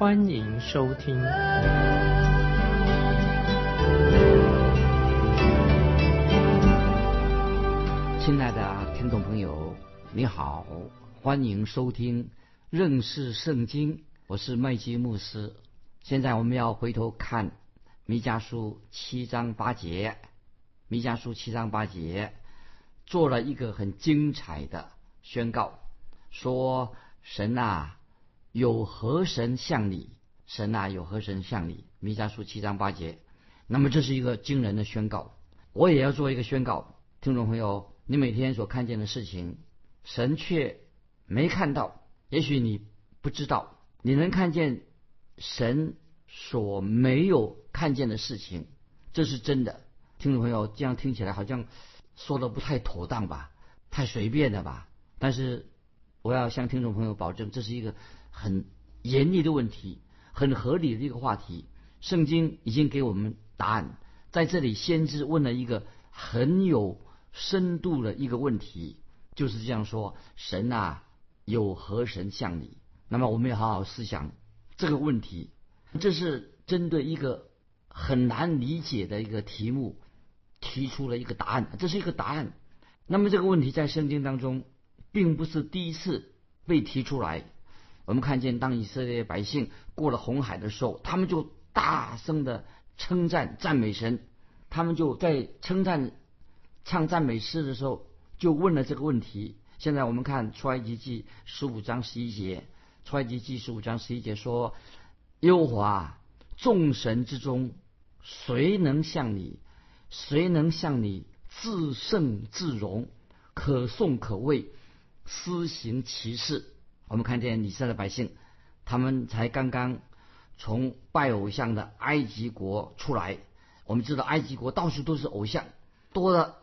欢迎收听。亲爱的听众朋友，你好，欢迎收听认识圣经，我是麦基牧师。现在我们要回头看弥迦书七章八节。弥迦书七章八节做了一个很精彩的宣告，说：“神啊，有何神像你？神啊，有何神像你？”弥迦书七章八节。那么这是一个惊人的宣告。我也要做一个宣告，听众朋友，你每天所看见的事情，神却没看到。也许你不知道，你能看见神所没有看见的事情，这是真的。听众朋友，这样听起来好像说的不太妥当吧？太随便了吧？但是我要向听众朋友保证，这是一个很严厉的问题，很合理的一个话题。圣经已经给我们答案，在这里，先知问了一个很有深度的一个问题，就是这样说：神啊，有何神像你？那么我们要好好思想这个问题。这是针对一个很难理解的一个题目。提出了一个答案，这是一个答案。那么这个问题在圣经当中并不是第一次被提出来。我们看见，当以色列百姓过了红海的时候，他们就大声的称赞赞美神。他们就在称赞唱赞美诗的时候，就问了这个问题。现在我们看出埃及记十五章十一节，出埃及记十五章十一节说：“耶和华众神之中，谁能像你？”谁能像你自胜自荣，可颂可畏，施行其事？我们看见以色列百姓，他们才刚刚从拜偶像的埃及国出来。我们知道埃及国到处都是偶像，多的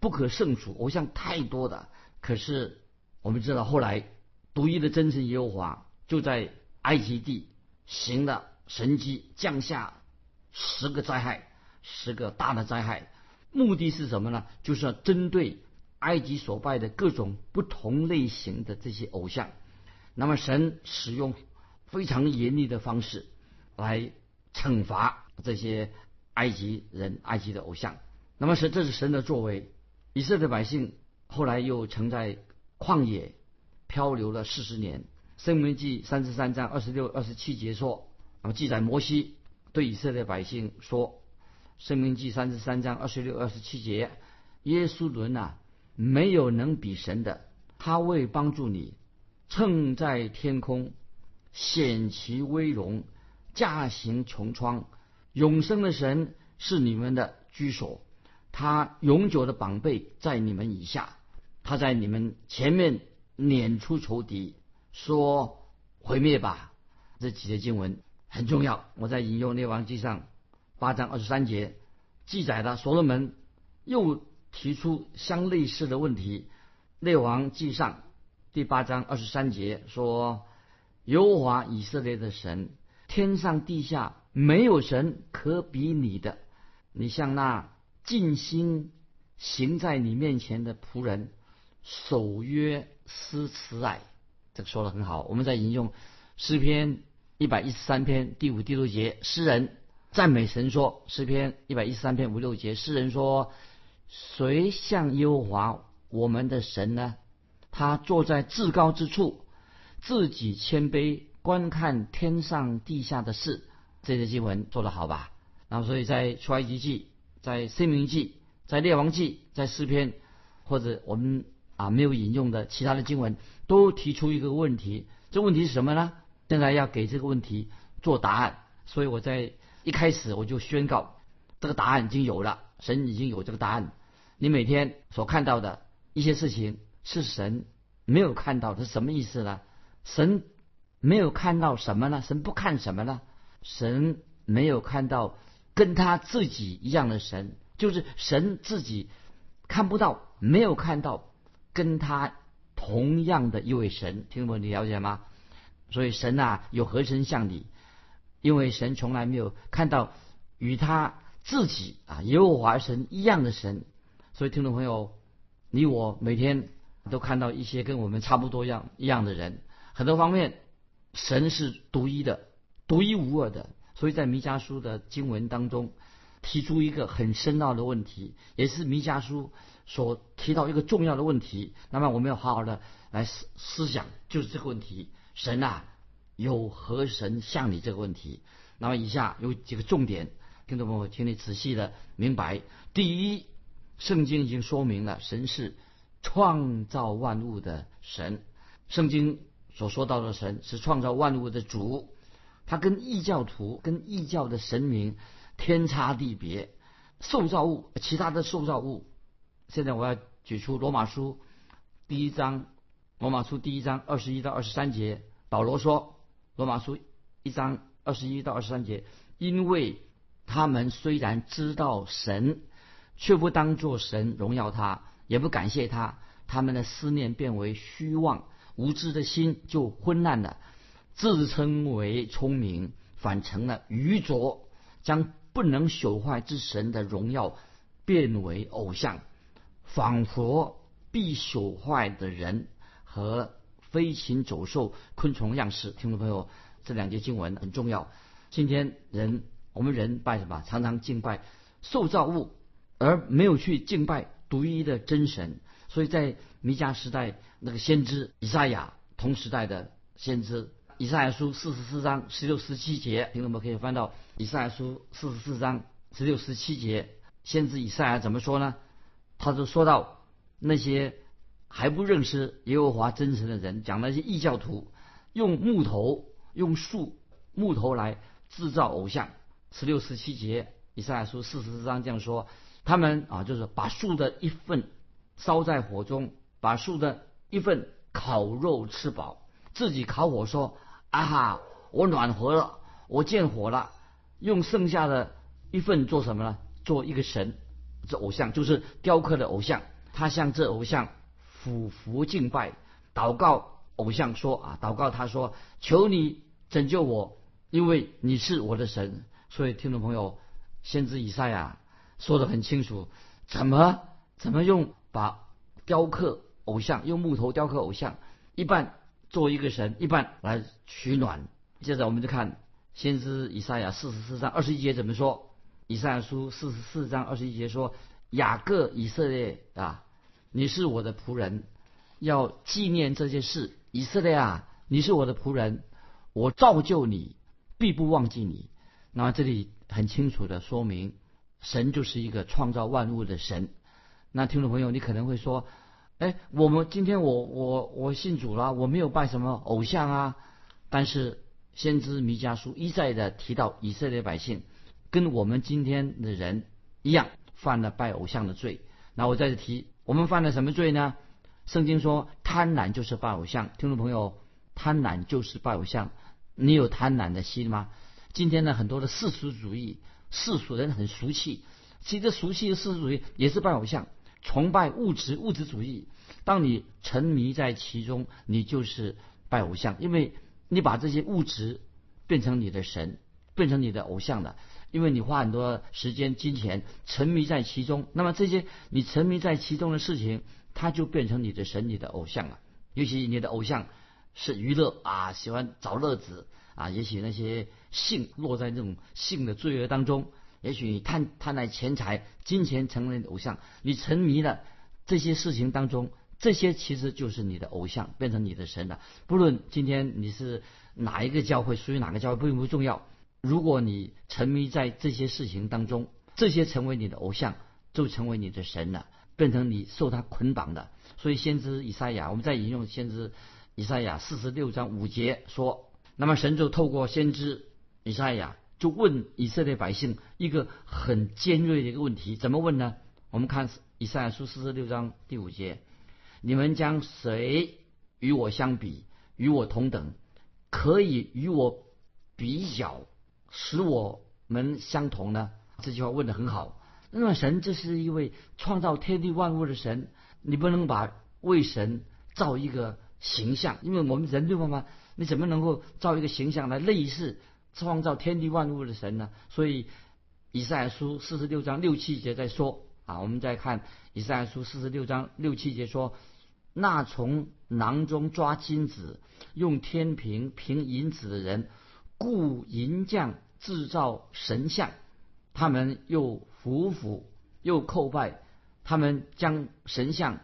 不可胜数，偶像太多的。可是我们知道后来独一的真神耶和华就在埃及地行了神迹，降下十个灾害。十个大的灾害，目的是什么呢？就是要针对埃及所拜的各种不同类型的这些偶像。那么神使用非常严厉的方式来惩罚这些埃及人、埃及的偶像。那么神这是神的作为。以色列百姓后来又曾在旷野漂流了四十年。生命记三十三章二十六、二十七节说，那么记载摩西对以色列百姓说。生命记三十三章二十六、二十七节，耶稣伦啊，没有能比神的，他为帮助你，乘在天空，显其威荣，驾行穹苍，永生的神是你们的居所，他永久的宝贝在你们以下，他在你们前面撵出仇敌，说毁灭吧。这几节经文很重要，我在引用列王记上。八章二十三节记载的所罗门又提出相类似的问题。列王记上第八章二十三节说：“耶和华以色列的神，天上地下没有神可比你的。你像那尽心行在你面前的仆人，守约施慈爱。”这个说的很好。我们在引用诗篇一百一十三篇第五、第六节，诗人。赞美神说，诗篇一百一十三篇五六节，诗人说：“谁像耶和华我们的神呢？他坐在至高之处，自己谦卑，观看天上地下的事。”这些经文做得好吧？然后，所以在出埃及记、在申命记、在列王记、在诗篇，或者我们啊没有引用的其他的经文，都提出一个问题。这问题是什么呢？现在要给这个问题做答案。所以我在。一开始我就宣告，这个答案已经有了，神已经有这个答案。你每天所看到的一些事情是神没有看到的，是什么意思呢？神没有看到什么呢？神不看什么呢？神没有看到跟他自己一样的神，就是神自己看不到，没有看到跟他同样的一位神。听懂你了解吗？所以神啊，有何神像你？因为神从来没有看到与他自己啊耶和华神一样的神。所以听众朋友，你我每天都看到一些跟我们差不多样一样的人，很多方面神是独一的、独一无二的。所以在弥迦书的经文当中，提出一个很深奥的问题，也是弥迦书所提到一个重要的问题。那么我们要好好的来思思想，就是这个问题：神啊，有何神像你这个问题？那么以下有几个重点，听众朋友，请你仔细的明白。第一，圣经已经说明了神是创造万物的神，圣经所说到的神是创造万物的主。他跟异教徒、跟异教的神明天差地别，受造物、其他的受造物。现在我要举出罗马书第一章，罗马书第一章二十一到二十三节，保罗说：罗马书一章二十一到二十三节，因为他们虽然知道神，却不当作神荣耀他，也不感谢他，他们的思念变为虚妄，无知的心就昏暗了。自称为聪明，反成了愚拙，将不能朽坏之神的荣耀变为偶像，仿佛必朽坏的人和飞禽走兽、昆虫样式。听众朋友，这两节经文很重要。今天人，我们人拜什么？常常敬拜受造物，而没有去敬拜独一的真神。所以在弥迦时代，那个先知以赛亚同时代的先知。以赛亚书四十四章十六十七节，听众们可以翻到以赛亚书四十四章十六十七节。先知以赛亚怎么说呢？他就说到那些还不认识耶和华真神的人，讲那些异教徒用木头、用树、木头来制造偶像。十六十七节，以赛亚书四十四章这样说：他们啊，就是把树的一份烧在火中，把树的一份烤肉吃饱，自己烤火说。啊哈！我暖和了，我见火了，用剩下的一份做什么呢？做一个神，这偶像就是雕刻的偶像。他向这偶像俯伏敬拜，祷告偶像说啊，祷告他说：“求你拯救我，因为你是我的神。”所以听众朋友，先知以赛亚说的很清楚，怎么怎么用把雕刻偶像，用木头雕刻偶像，一半。做一个神，一半来取暖。接着我们就看先知以赛亚四十四章二十一节怎么说？以赛亚书四十四章二十一节说：“雅各以色列啊，你是我的仆人，要纪念这些事。以色列啊，你是我的仆人，我造就你，必不忘记你。”那么这里很清楚的说明，神就是一个创造万物的神。那听众朋友，你可能会说。哎，我们今天我我我信主了，我没有拜什么偶像啊。但是先知弥迦书一再的提到以色列百姓跟我们今天的人一样犯了拜偶像的罪。那我再次提，我们犯了什么罪呢？圣经说贪婪就是拜偶像。听众朋友，贪婪就是拜偶像。你有贪婪的心吗？今天呢，很多的世俗主义，世俗人很俗气，其实俗气的世俗主义也是拜偶像。崇拜物质物质主义，当你沉迷在其中，你就是拜偶像，因为你把这些物质变成你的神，变成你的偶像了。因为你花很多时间、金钱沉迷在其中，那么这些你沉迷在其中的事情，它就变成你的神、你的偶像了。尤其你的偶像是娱乐啊，喜欢找乐子啊，也许那些性落在这种性的罪恶当中。也许你贪贪爱钱财、金钱成为你的偶像，你沉迷了这些事情当中，这些其实就是你的偶像，变成你的神了。不论今天你是哪一个教会，属于哪个教会，并不重要。如果你沉迷在这些事情当中，这些成为你的偶像，就成为你的神了，变成你受他捆绑的。所以先知以赛亚，我们再引用先知以赛亚四十六章五节说：那么神就透过先知以赛亚。就问以色列百姓一个很尖锐的一个问题，怎么问呢？我们看以赛亚书四十六章第五节：你们将谁与我相比，与我同等，可以与我比较，使我们相同呢？这句话问的很好。那么神这是一位创造天地万物的神，你不能把为神造一个形象，因为我们人对吗？你怎么能够造一个形象来类似创造天地万物的神呢？所以以赛亚书四十六章六七节在说啊，我们再看以赛亚书四十六章六七节说，那从囊中抓金子，用天平平银子的人，雇银匠制造神像。他们又匍匐又叩拜，他们将神像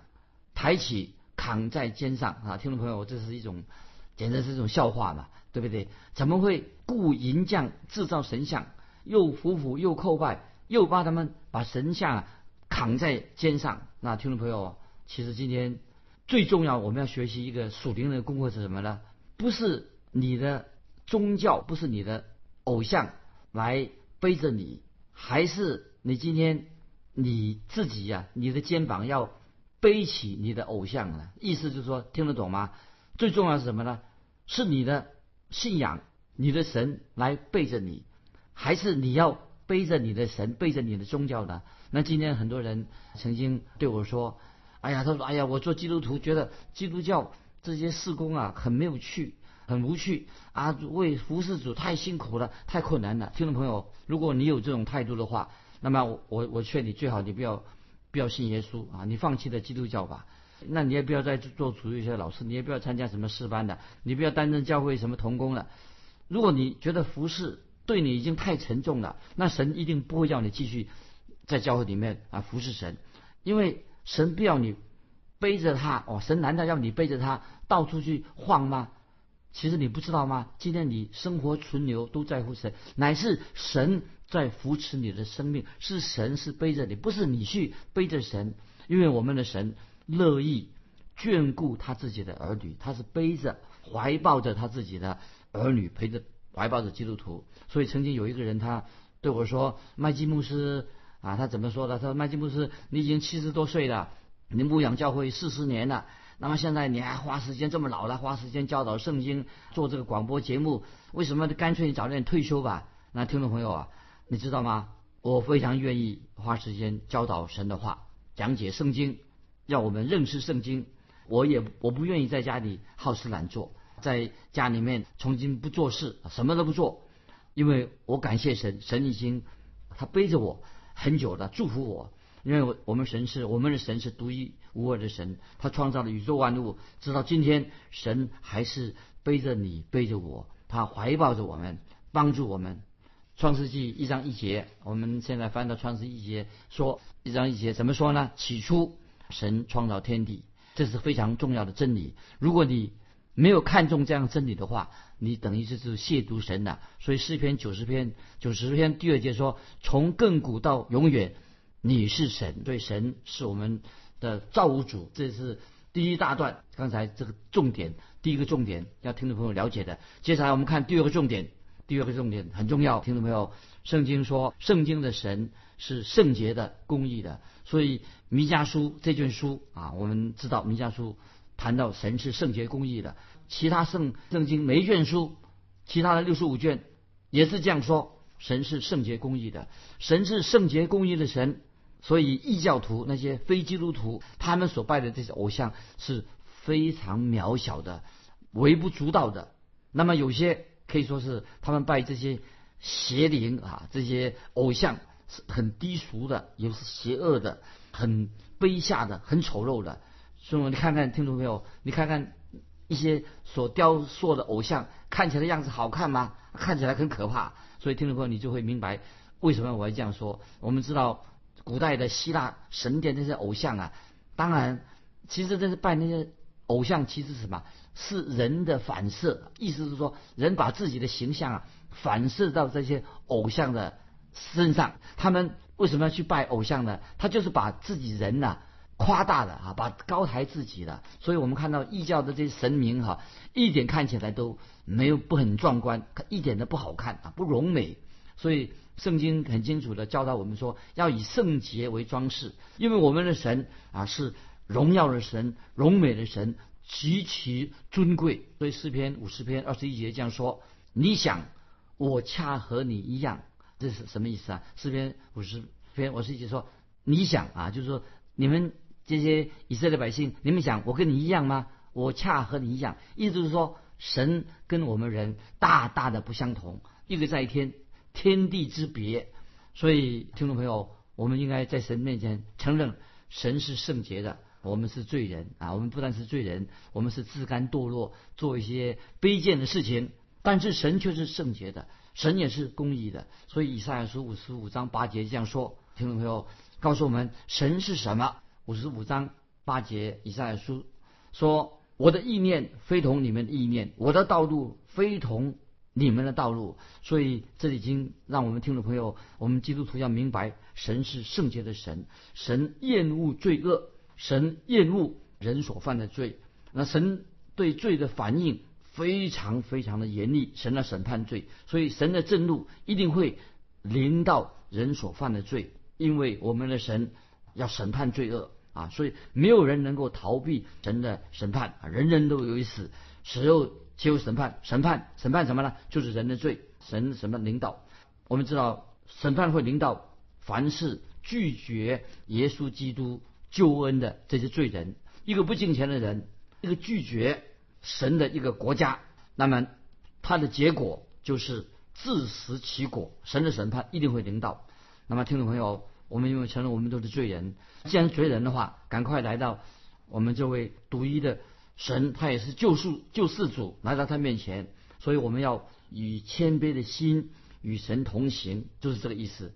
抬起扛在肩上啊！听众朋友，这是一种简直是一种笑话嘛，对不对？怎么会雇银匠制造神像，又匍匐又叩拜，又把他们把神像扛在肩上？那听众朋友，其实今天最重要，我们要学习一个属灵的功课是什么呢？不是你的宗教，不是你的偶像来背着你。还是你今天你自己呀？你的肩膀要背起你的偶像呢。意思就是说，听得懂吗？最重要是什么呢？是你的信仰，你的神来背着你，还是你要背着你的神，背着你的宗教呢？那今天很多人曾经对我说：“哎呀，他说，哎呀，我做基督徒觉得基督教这些事工啊很没有趣。”很无趣啊！为服侍主太辛苦了，太困难了。听众朋友，如果你有这种态度的话，那么我我劝你最好你不要不要信耶稣啊！你放弃了基督教吧。那你也不要再做主日学老师，你也不要参加什么诗班的，你不要担任教会什么童工了。如果你觉得服侍对你已经太沉重了，那神一定不会要你继续在教会里面啊服侍神，因为神不要你背着他哦，神难道要你背着他到处去晃吗？其实你不知道吗？今天你生活存留都在乎神，乃是神在扶持你的生命，是神是背着你，不是你去背着神。因为我们的神乐意眷顾他自己的儿女，他是背着怀抱着他自己的儿女，陪着怀抱着基督徒。所以曾经有一个人他对我说：“麦基牧师啊，他怎么说的？他说麦基牧师，你已经七十多岁了，你牧养教会四十年了。”那么现在你还花时间这么老了，花时间教导圣经，做这个广播节目，为什么干脆你早点退休吧？那听众朋友啊，你知道吗？我非常愿意花时间教导神的话，讲解圣经，让我们认识圣经。我也我不愿意在家里好吃懒做，在家里面从今不做事，什么都不做，因为我感谢神，神已经他背着我很久了，祝福我。因为我们神是我们的神是独一无二的神，他创造了宇宙万物，直到今天，神还是背着你背着我，他怀抱着我们，帮助我们。创世纪一章一节，我们现在翻到创世纪一节，说一章一节怎么说呢？起初神创造天地，这是非常重要的真理。如果你没有看重这样真理的话，你等于就是亵渎神了。所以诗篇九十篇九十篇第二节说，从亘古到永远。你是神，对神是我们的造物主，这是第一大段。刚才这个重点，第一个重点要听众朋友了解的。接下来我们看第二个重点，第二个重点很重要，听众朋友，圣经说，圣经的神是圣洁的、公义的。所以弥迦书这卷书啊，我们知道弥迦书谈到神是圣洁、公义的。其他圣圣经每一卷书，其他的六十五卷也是这样说，神是圣洁、公义的，神是圣洁、公义的神。所以异教徒那些非基督徒，他们所拜的这些偶像是非常渺小的、微不足道的。那么有些可以说是他们拜这些邪灵啊，这些偶像是很低俗的，也是邪恶的、很卑下的、很丑陋的。所以你看看听众朋友，你看看一些所雕塑的偶像，看起来样子好看吗？看起来很可怕。所以听众朋友，你就会明白为什么我要这样说。我们知道。古代的希腊神殿那些偶像啊，当然，其实这是拜那些偶像，其实什么？是人的反射。意思是说，人把自己的形象啊反射到这些偶像的身上。他们为什么要去拜偶像呢？他就是把自己人呐夸大的啊，把高抬自己的。所以我们看到异教的这些神明哈，一点看起来都没有不很壮观，一点都不好看啊，不荣美。所以。圣经很清楚的教导我们说，要以圣洁为装饰，因为我们的神啊是荣耀的神、荣美的神，极其尊贵。所以诗篇五十篇二十一节这样说：“你想，我恰和你一样这是什么意思啊？诗篇五十篇，我是一直说，你想啊，就是说你们这些以色列百姓，你们想我跟你一样吗？我恰和你一样，意思就是说，神跟我们人大大的不相同，一个在天，天地之别。所以，听众朋友，我们应该在神面前承认，神是圣洁的，我们是罪人啊！我们不但是罪人，我们是自甘堕落，做一些卑贱的事情。但是神却是圣洁的，神也是公义的。所以，以赛亚书五十五章八节这样说：听众朋友，告诉我们神是什么？五十五章八节，以赛亚书说。我的意念非同你们的意念，我的道路非同你们的道路，所以这已经让我们听众朋友，我们基督徒要明白，神是圣洁的神，神厌恶罪恶，神厌恶人所犯的罪，那神对罪的反应非常非常的严厉，神的审判罪，所以神的震怒一定会临到人所犯的罪，因为我们的神要审判罪恶。啊，所以没有人能够逃避神的审判啊，人人都有一死，死后接受审判，审判审判什么呢？就是人的罪，神什么领导？我们知道审判会领导凡是拒绝耶稣基督救恩的这些罪人，一个不敬虔的人，一个拒绝神的一个国家，那么他的结果就是自食其果，神的审判一定会领导。那么听众朋友。我们因为承认我们都是罪人，既然罪人的话，赶快来到我们这位独一的神，他也是救赎救世主，来到他面前，所以我们要以谦卑的心与神同行，就是这个意思。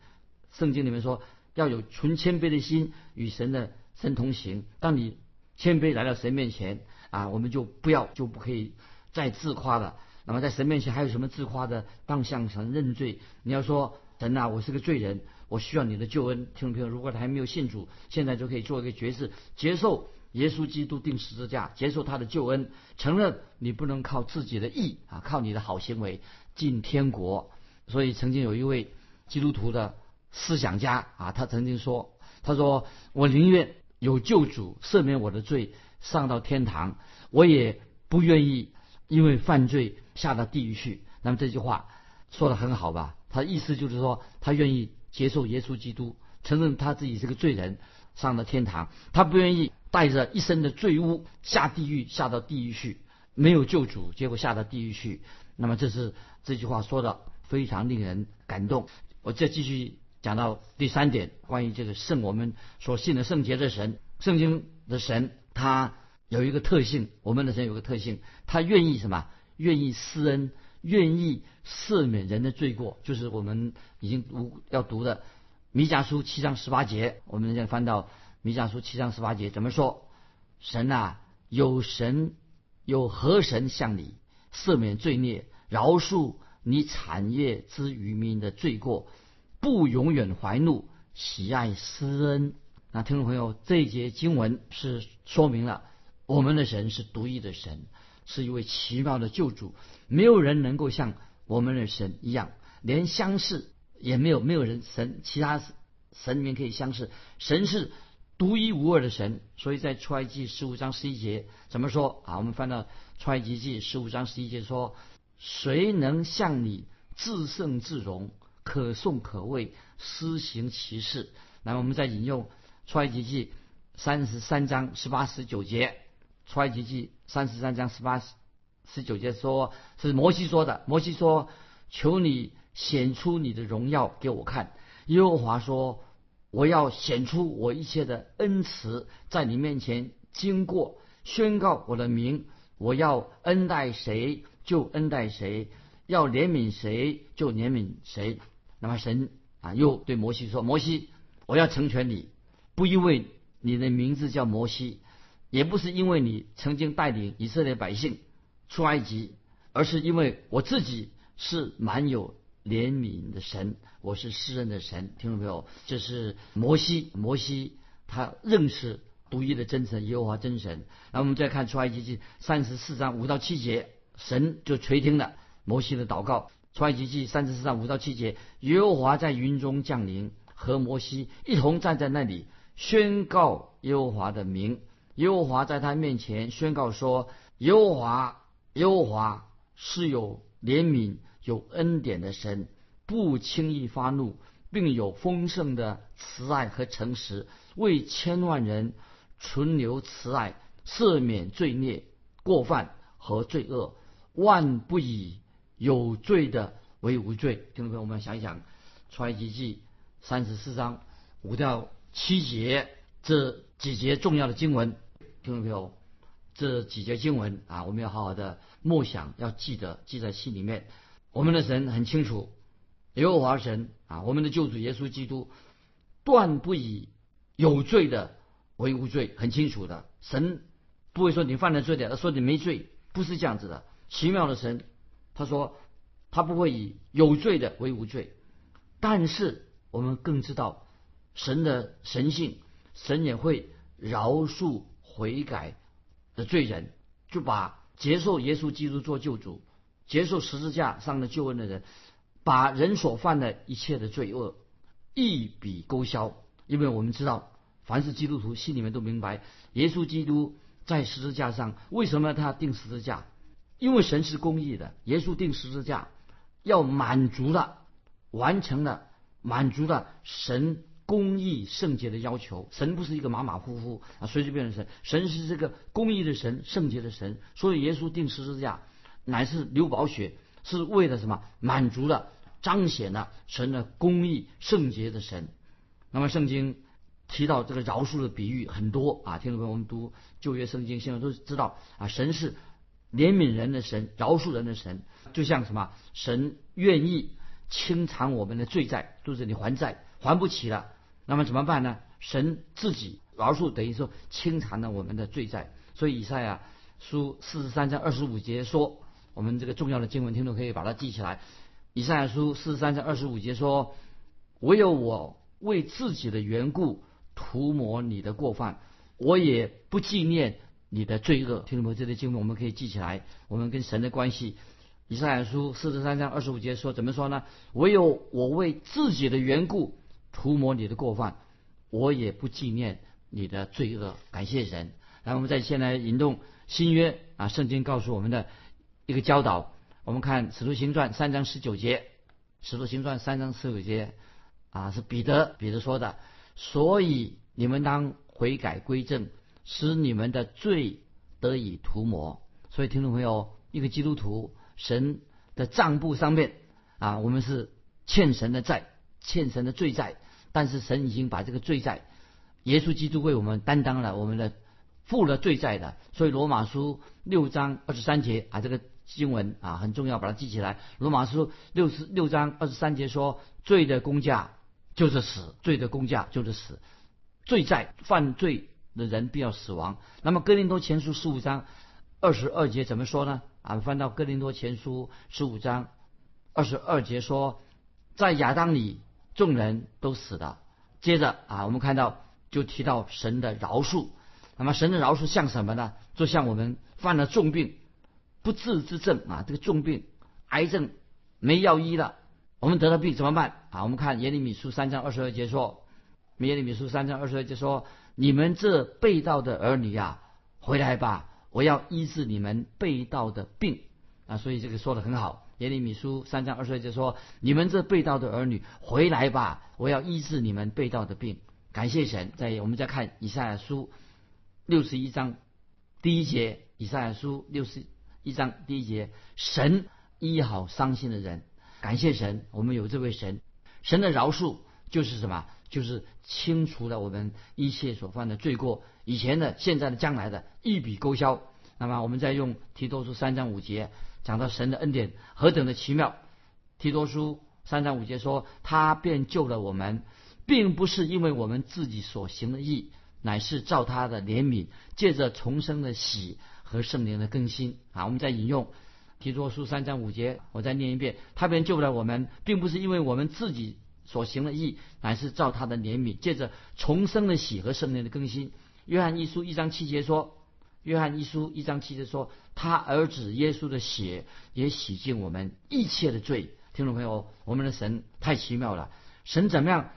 圣经里面说要有纯谦卑的心与神的神同行。当你谦卑来到神面前啊，我们就不要就不可以再自夸了。那么在神面前还有什么自夸的？当向神认罪。你要说神啊，我是个罪人。我需要你的救恩，听众朋友，如果他还没有信主，现在就可以做一个决志，接受耶稣基督定十字架，接受他的救恩，承认你不能靠自己的义啊，靠你的好行为进天国。所以曾经有一位基督徒的思想家啊，他曾经说：“他说我宁愿有救主赦免我的罪，上到天堂，我也不愿意因为犯罪下到地狱去。”那么这句话说的很好吧？他意思就是说，他愿意。接受耶稣基督，承认他自己是个罪人，上了天堂。他不愿意带着一身的罪污下地狱，下到地狱去，没有救主，结果下到地狱去。那么这是这句话说的非常令人感动。我再继续讲到第三点，关于这个圣我们所信的圣洁的神，圣经的神，他有一个特性，我们的神有个特性，他愿意什么？愿意施恩。愿意赦免人的罪过，就是我们已经读要读的《弥迦书》七章十八节。我们现在翻到《弥迦书》七章十八节，怎么说？神啊，有神有何神向你赦免罪孽，饶恕你产业之渔民的罪过，不永远怀怒，喜爱施恩。那听众朋友，这一节经文是说明了我们的神是独一的神。是一位奇妙的救主，没有人能够像我们的神一样，连相似也没有，没有人神其他神里面可以相似。神是独一无二的神，所以在出埃及十五章十一节怎么说啊？我们翻到出埃及记十五章十一节说：“谁能向你自胜自荣，可颂可畏，施行其事？”那我们再引用出埃及记三十三章十八十九节。出埃及记三十三章十八十九节说，是摩西说的。摩西说：“求你显出你的荣耀给我看。”耶和华说：“我要显出我一切的恩慈，在你面前经过，宣告我的名。我要恩待谁就恩待谁，要怜悯谁就怜悯谁。”那么神啊，又对摩西说：“摩西，我要成全你，不因为你的名字叫摩西。”也不是因为你曾经带领以色列百姓出埃及，而是因为我自己是蛮有怜悯的神，我是施恩的神。听众朋友，这是摩西，摩西他认识独一的真神耶和华真神。那我们再看出埃及记三十四章五到七节，神就垂听了摩西的祷告。出埃及记三十四章五到七节，耶和华在云中降临，和摩西一同站在那里，宣告耶和华的名。耶和华在他面前宣告说：“耶和华，耶和华是有怜悯、有恩典的神，不轻易发怒，并有丰盛的慈爱和诚实，为千万人存留慈爱，赦免罪孽、过犯和罪恶，万不以有罪的为无罪。听众朋友，们想一想，《出埃及记》三十四章五到七节这几节重要的经文，听众朋友，这几节经文啊，我们要好好的默想，要记得记在心里面。我们的神很清楚，耶和华神啊，我们的救主耶稣基督，断不以有罪的为无罪，很清楚的。神不会说你犯了罪的，他说你没罪，不是这样子的。奇妙的神，他说他不会以有罪的为无罪，但是我们更知道神的神性，神也会饶恕悔改的罪人，就把接受耶稣基督做救主。接受十字架上的救恩的人，把人所犯的一切的罪恶一笔勾销。因为我们知道，凡是基督徒心里面都明白，耶稣基督在十字架上为什么他定十字架？因为神是公义的，耶稣定十字架要满足了、完成了、满足了神公义圣洁的要求。神不是一个马马虎虎啊随随便的神，神是这个公义的神、圣洁的神，所以耶稣定十字架。乃是流宝血，是为了什么？满足了、彰显了神的公义、圣洁的神。那么圣经提到这个饶恕的比喻很多啊，听众朋友，们读旧约圣经，现在都知道啊，神是怜悯人的神，饶恕人的神。就像什么？神愿意清偿我们的罪债，就是你还债还不起了，那么怎么办呢？神自己饶恕，等于说清偿了我们的罪债。所以以赛亚书四十三章二十五节说。我们这个重要的经文，听众可以把它记起来。以赛亚书四十三章二十五节说：“唯有我为自己的缘故涂抹你的过犯，我也不纪念你的罪恶。”听众朋友，这些经文我们可以记起来。我们跟神的关系，以赛亚书四十三章二十五节说：“怎么说呢？唯有我为自己的缘故涂抹你的过犯，我也不纪念你的罪恶。”感谢神。然后我们再先来引动新约啊，圣经告诉我们的。一个教导，我们看《使徒行传》三章十九节，《使徒行传》三章十九节啊，是彼得彼得说的，所以你们当悔改归正，使你们的罪得以涂抹。所以听众朋友，一个基督徒，神的账簿上面啊，我们是欠神的债，欠神的罪债，但是神已经把这个罪债，耶稣基督为我们担当了我们的付了罪债的。所以罗马书六章二十三节啊，这个。经文啊很重要，把它记起来。罗马书六十六章二十三节说：“罪的公价就是死，罪的公价就是死，罪在犯罪的人必要死亡。”那么哥林多前书十五章二十二节怎么说呢？啊，翻到哥林多前书十五章二十二节说：“在亚当里众人都死了。”接着啊，我们看到就提到神的饶恕。那么神的饶恕像什么呢？就像我们犯了重病。不治之症啊，这个重病、癌症没药医了，我们得了病怎么办啊？我们看耶利米书三章二十二节说，耶利米书三章二十二节说：“你们这被盗的儿女呀，回来吧，我要医治你们被盗的病啊。”所以这个说的很好。耶利米书三章二十二节说：“你们这被盗的儿女，回来吧，我要医治你们被盗的病。”感谢神。在我们再看以赛亚书六十一章第一节，以赛亚书六十。一章第一节，神医好伤心的人，感谢神，我们有这位神，神的饶恕就是什么？就是清除了我们一切所犯的罪过，以前的、现在的、将来的，一笔勾销。那么，我们再用提多书三章五节讲到神的恩典何等的奇妙。提多书三章五节说，他便救了我们，并不是因为我们自己所行的义，乃是照他的怜悯，借着重生的喜。和圣灵的更新啊，我们再引用提多书三章五节，我再念一遍：他便救了我们，并不是因为我们自己所行的义，乃是照他的怜悯，借着重生的喜和圣灵的更新。约翰一书一章七节说：约翰一书一章七节说，他儿子耶稣的血也洗净我们一切的罪。听众朋友，我们的神太奇妙了，神怎么样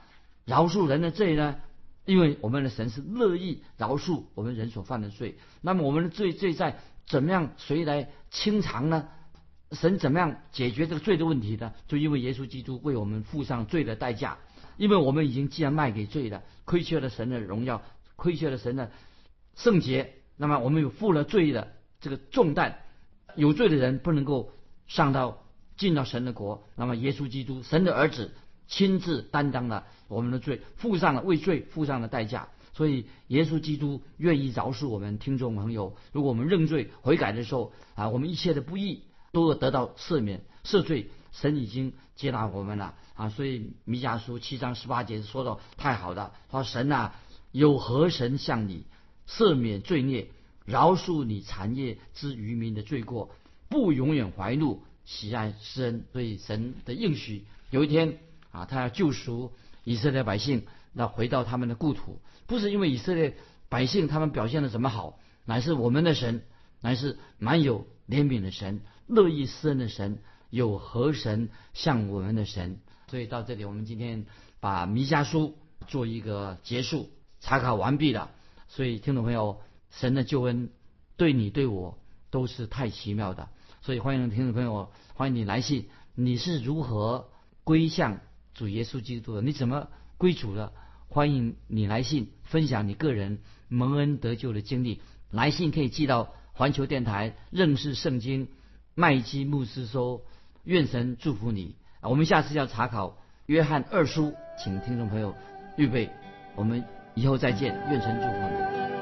饶恕人的罪呢？因为我们的神是乐意饶恕我们人所犯的罪，那么我们的罪罪在怎么样？谁来清偿呢？神怎么样解决这个罪的问题呢？就因为耶稣基督为我们付上罪的代价，因为我们已经既然卖给罪了，亏缺了神的荣耀，亏缺了神的圣洁，那么我们有负了罪的这个重担，有罪的人不能够上到进到神的国，那么耶稣基督神的儿子亲自担当了我们的罪，付上了为罪付上了代价。所以，耶稣基督愿意饶恕我们听众朋友。如果我们认罪悔改的时候啊，我们一切的不义都要得到赦免赦罪。神已经接纳我们了啊！所以弥迦书七章十八节说到太好了，说神啊，有何神向你赦免罪孽，饶恕你残业之渔民的罪过，不永远怀怒，喜爱施恩。所以神的应许，有一天啊，他要救赎以色列百姓，那回到他们的故土。不是因为以色列百姓他们表现的怎么好，乃是我们的神，乃是满有怜悯的神，乐意施恩的神，有何神像我们的神？所以到这里，我们今天把弥迦书做一个结束，查考完毕了。所以听众朋友，神的救恩对你对我都是太奇妙的。所以欢迎听众朋友，欢迎你来信，你是如何归向主耶稣基督的？你怎么归主的？欢迎你来信分享你个人蒙恩得救的经历。来信可以寄到环球电台认识圣经麦基牧师收。愿神祝福你。我们下次要查考约翰二书，请听众朋友预备。我们以后再见。愿神祝福你。